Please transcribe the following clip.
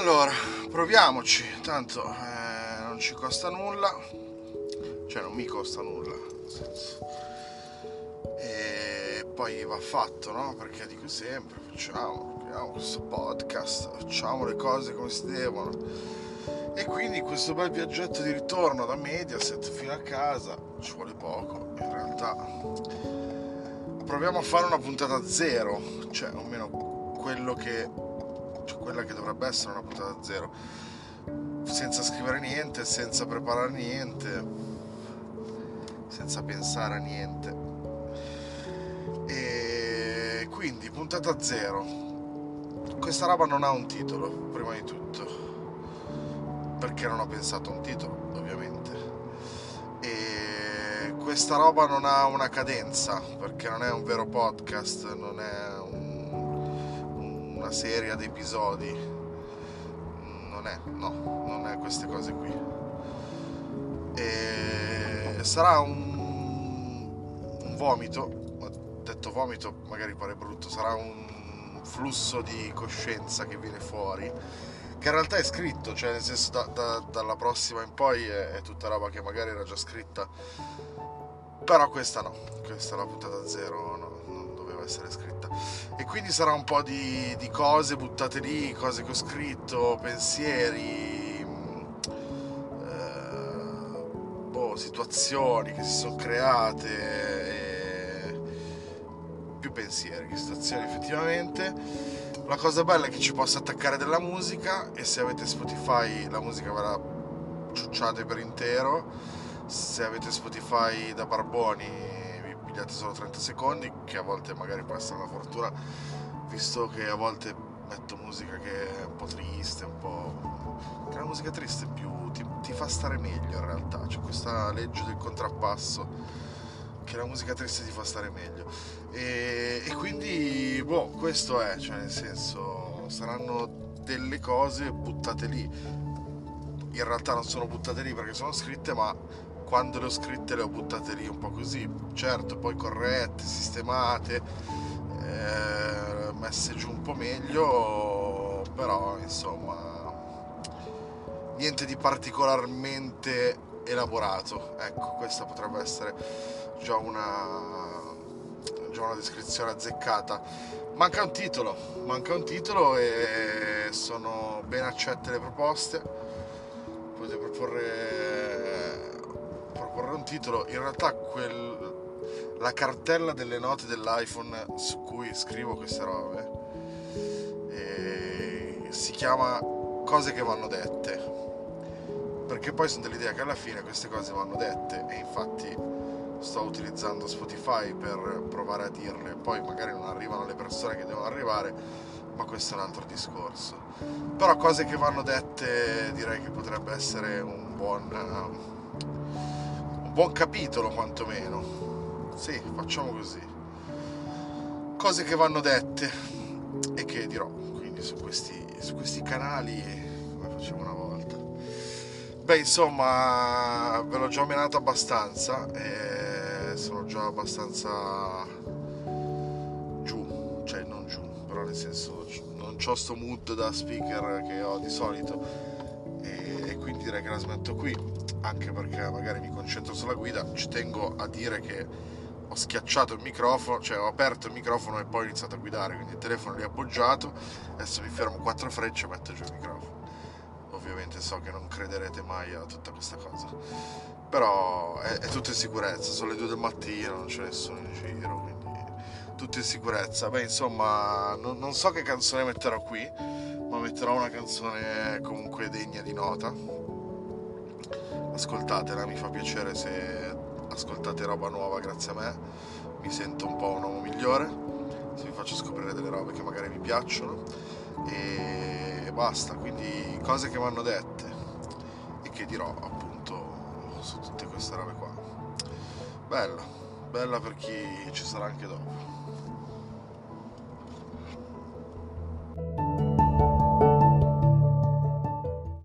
Allora, proviamoci, tanto eh, non ci costa nulla, cioè non mi costa nulla, nel senso. E poi va fatto, no? Perché dico sempre, facciamo, proviamo questo podcast, facciamo le cose come si devono. E quindi questo bel viaggetto di ritorno da Mediaset fino a casa, ci vuole poco, in realtà. Proviamo a fare una puntata zero, cioè almeno quello che quella che dovrebbe essere una puntata zero, senza scrivere niente, senza preparare niente, senza pensare a niente. E quindi puntata zero. Questa roba non ha un titolo, prima di tutto, perché non ho pensato a un titolo, ovviamente. E questa roba non ha una cadenza, perché non è un vero podcast, non è un, una serie di episodi. Non è, no, non è queste cose qui. E sarà un, un vomito, detto vomito magari pare brutto, sarà un flusso di coscienza che viene fuori che in realtà è scritto, cioè nel senso da, da, dalla prossima in poi è, è, tutta roba che magari era già scritta, però questa no, questa è la puntata zero, no, essere scritta. E quindi sarà un po' di, di cose buttate lì, cose che ho scritto, pensieri, eh, boh, situazioni che si sono create, più pensieri che situazioni effettivamente la cosa bella è che ci posso attaccare della musica e se avete Spotify la musica verrà ciucciate per intero. Se avete Spotify da barboni vi pigliate solo 30 secondi, che a volte magari può essere una fortuna, visto che a volte metto musica che è un po' triste, un po'... che la musica triste più ti, ti fa stare meglio in realtà, c'è questa legge del contrappasso che la musica triste ti fa stare meglio. E, e quindi, boh, questo è, cioè nel senso, saranno delle cose buttate lì. In realtà non sono buttate lì perché sono scritte, ma quando le ho scritte le ho buttate lì un po' così. Certo, poi corrette, sistemate, eh, messe giù un po' meglio, però insomma niente di particolarmente elaborato. Ecco, questa potrebbe essere già una, già una descrizione azzeccata. Manca un titolo, manca un titolo e sono ben accette le proposte. Potete proporre, un titolo. In realtà quel, la cartella delle note dell'iPhone su cui scrivo queste robe si chiama Cose che vanno dette perché poi sono dell'idea che alla fine queste cose vanno dette e infatti sto utilizzando Spotify per provare a dirle, poi magari non arrivano le persone che devono arrivare, ma questo è un altro discorso. Però cose che vanno dette direi che potrebbe essere un buon, buon capitolo quantomeno. Sì, facciamo così. Cose che vanno dette e che dirò quindi su questi, su questi canali come facciamo una volta. Beh, insomma, ve l'ho già menato abbastanza e sono già abbastanza giù, cioè non giù, però nel senso non ho sto mood da speaker che ho di solito e, e quindi direi che la smetto qui, anche perché magari mi concentro sulla guida, ci tengo a dire che ho schiacciato il microfono, cioè ho aperto il microfono e poi ho iniziato a guidare, quindi il telefono lì appoggiato, adesso mi fermo quattro frecce e metto giù il microfono ovviamente so che non crederete mai a tutta questa cosa. Però è, è tutto in sicurezza, sono le due del mattino, non c'è nessuno in giro, quindi tutto in sicurezza. Beh, insomma, non, non so che canzone metterò qui, ma metterò una canzone comunque degna di nota. Ascoltatela, mi fa piacere se ascoltate roba nuova grazie a me, mi sento un po' un uomo migliore, se vi faccio scoprire delle robe che magari vi piacciono e e basta, quindi cose che vanno dette e che dirò appunto su tutte queste robe qua. Bella, bella per chi ci sarà anche dopo.